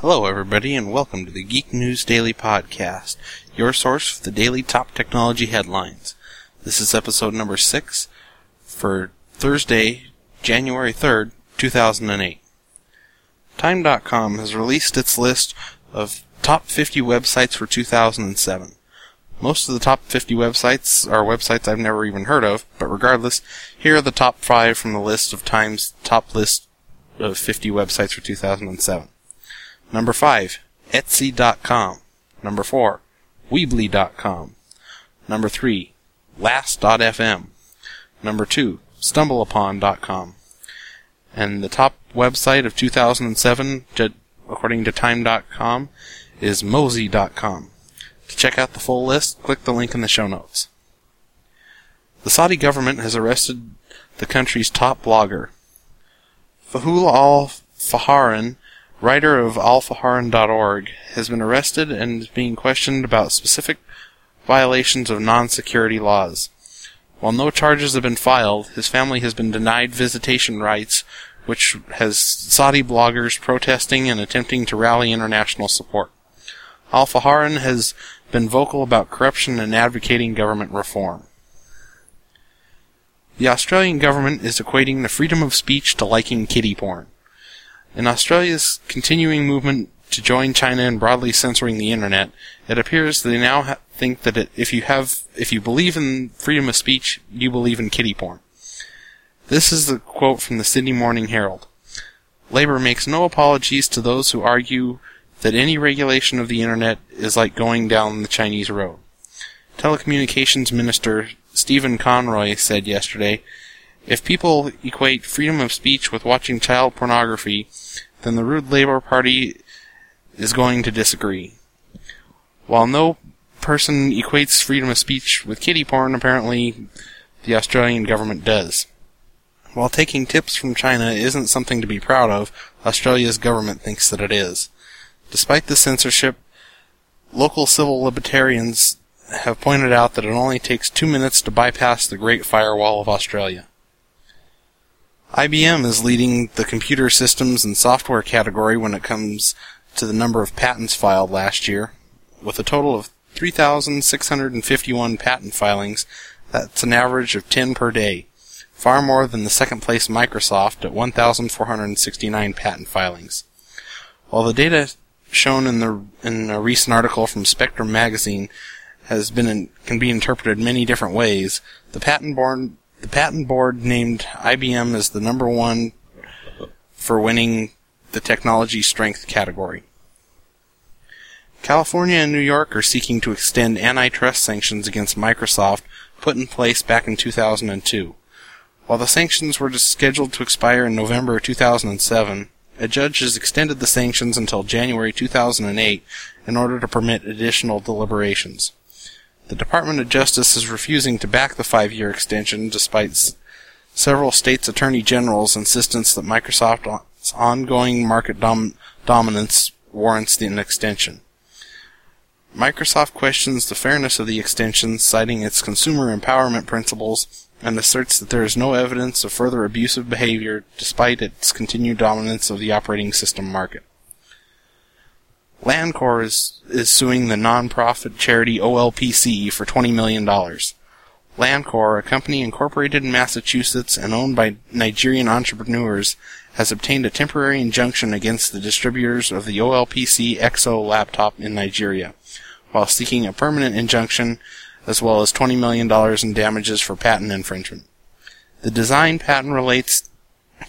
Hello, everybody, and welcome to the Geek News Daily Podcast, your source for the daily top technology headlines. This is episode number six for Thursday, January 3rd, 2008. Time.com has released its list of top 50 websites for 2007. Most of the top 50 websites are websites I've never even heard of, but regardless, here are the top 5 from the list of Time's top list of 50 websites for 2007. Number 5, Etsy.com. Number 4, Weebly.com. Number 3, Last.fm. Number 2, StumbleUpon.com. And the top website of 2007, according to Time.com, is Mozy.com. To check out the full list, click the link in the show notes. The Saudi government has arrested the country's top blogger. Fahul al-Faharan, writer of alfaharan.org, has been arrested and is being questioned about specific violations of non-security laws. While no charges have been filed, his family has been denied visitation rights, which has Saudi bloggers protesting and attempting to rally international support. Al-Faharan has been vocal about corruption and advocating government reform. The Australian government is equating the freedom of speech to liking kiddie porn. In Australia's continuing movement to join China in broadly censoring the internet, it appears they now ha- think that it, if you have, if you believe in freedom of speech, you believe in kiddie porn. This is the quote from the Sydney Morning Herald. Labor makes no apologies to those who argue that any regulation of the internet is like going down the Chinese road. Telecommunications Minister Stephen Conroy said yesterday, if people equate freedom of speech with watching child pornography, then the Rudd Labour Party is going to disagree. While no person equates freedom of speech with kiddie porn, apparently the Australian government does. While taking tips from China isn't something to be proud of, Australia's government thinks that it is. Despite the censorship, local civil libertarians have pointed out that it only takes two minutes to bypass the Great Firewall of Australia. IBM is leading the computer systems and software category when it comes to the number of patents filed last year. With a total of 3,651 patent filings, that's an average of 10 per day, far more than the second place Microsoft at 1,469 patent filings. While the data shown in the in a recent article from Spectrum magazine has been in, can be interpreted many different ways. The patent board the patent board named IBM as the number one for winning the technology strength category. California and New York are seeking to extend antitrust sanctions against Microsoft put in place back in 2002. While the sanctions were scheduled to expire in November 2007, a judge has extended the sanctions until January 2008 in order to permit additional deliberations. The Department of Justice is refusing to back the five year extension despite s- several states' attorney generals' insistence that Microsoft's ongoing market dom- dominance warrants an extension. Microsoft questions the fairness of the extension, citing its consumer empowerment principles and asserts that there is no evidence of further abusive behavior despite its continued dominance of the operating system market. Lancor is, is suing the non-profit charity OLPC for $20 million. Lancor, a company incorporated in Massachusetts and owned by Nigerian entrepreneurs, has obtained a temporary injunction against the distributors of the OLPC XO laptop in Nigeria, while seeking a permanent injunction as well as $20 million in damages for patent infringement. The design patent relates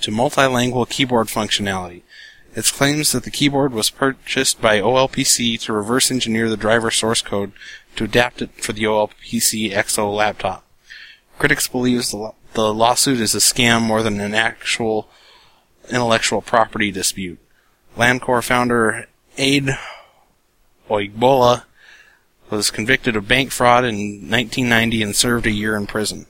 to multilingual keyboard functionality. It claims that the keyboard was purchased by OLPC to reverse engineer the driver source code to adapt it for the OLPC XO laptop. Critics believe the, the lawsuit is a scam more than an actual intellectual property dispute. Lancor founder Ade Oyegbola was convicted of bank fraud in 1990 and served a year in prison.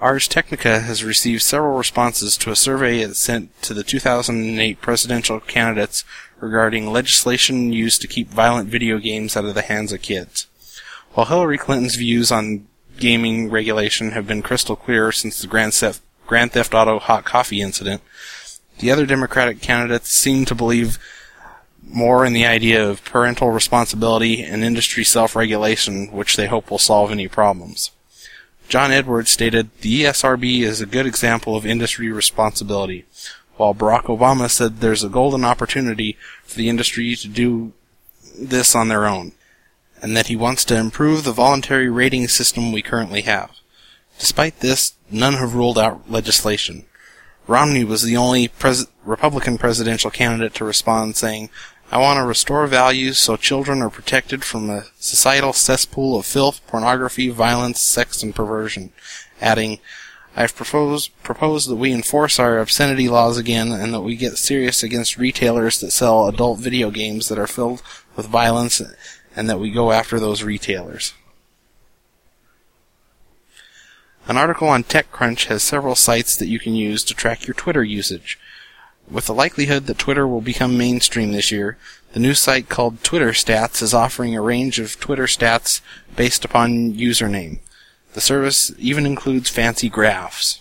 Ars Technica has received several responses to a survey it sent to the 2008 presidential candidates regarding legislation used to keep violent video games out of the hands of kids. While Hillary Clinton's views on gaming regulation have been crystal clear since the Grand Theft, Grand Theft Auto hot coffee incident, the other Democratic candidates seem to believe more in the idea of parental responsibility and industry self-regulation, which they hope will solve any problems. John Edwards stated, the ESRB is a good example of industry responsibility, while Barack Obama said there's a golden opportunity for the industry to do this on their own, and that he wants to improve the voluntary rating system we currently have. Despite this, none have ruled out legislation. Romney was the only pres- Republican presidential candidate to respond saying, I want to restore values so children are protected from a societal cesspool of filth, pornography, violence, sex, and perversion, adding, I've proposed, proposed that we enforce our obscenity laws again and that we get serious against retailers that sell adult video games that are filled with violence and that we go after those retailers. An article on TechCrunch has several sites that you can use to track your Twitter usage. With the likelihood that Twitter will become mainstream this year, the new site called Twitter Stats is offering a range of Twitter stats based upon username. The service even includes fancy graphs.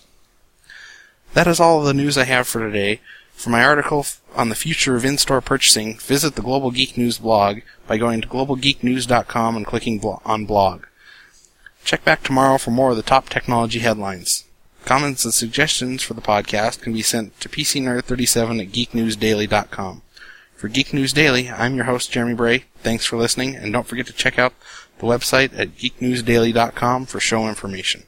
That is all the news I have for today. For my article on the future of in-store purchasing, visit the Global Geek News blog by going to globalgeeknews.com and clicking on blog. Check back tomorrow for more of the top technology headlines. Comments and suggestions for the podcast can be sent to PCNerd37 at geeknewsdaily.com. For Geek News Daily, I'm your host, Jeremy Bray. Thanks for listening, and don't forget to check out the website at geeknewsdaily.com for show information.